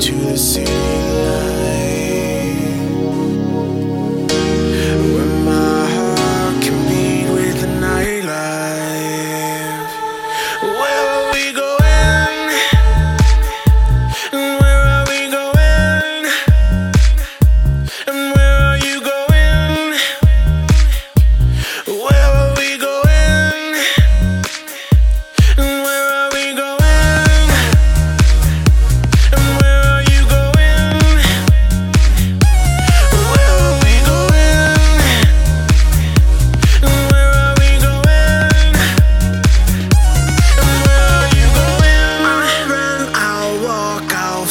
to the sea.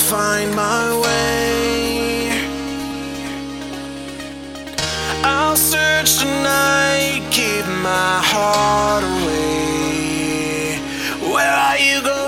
find my way. I'll search tonight, keep my heart away. Where are you going?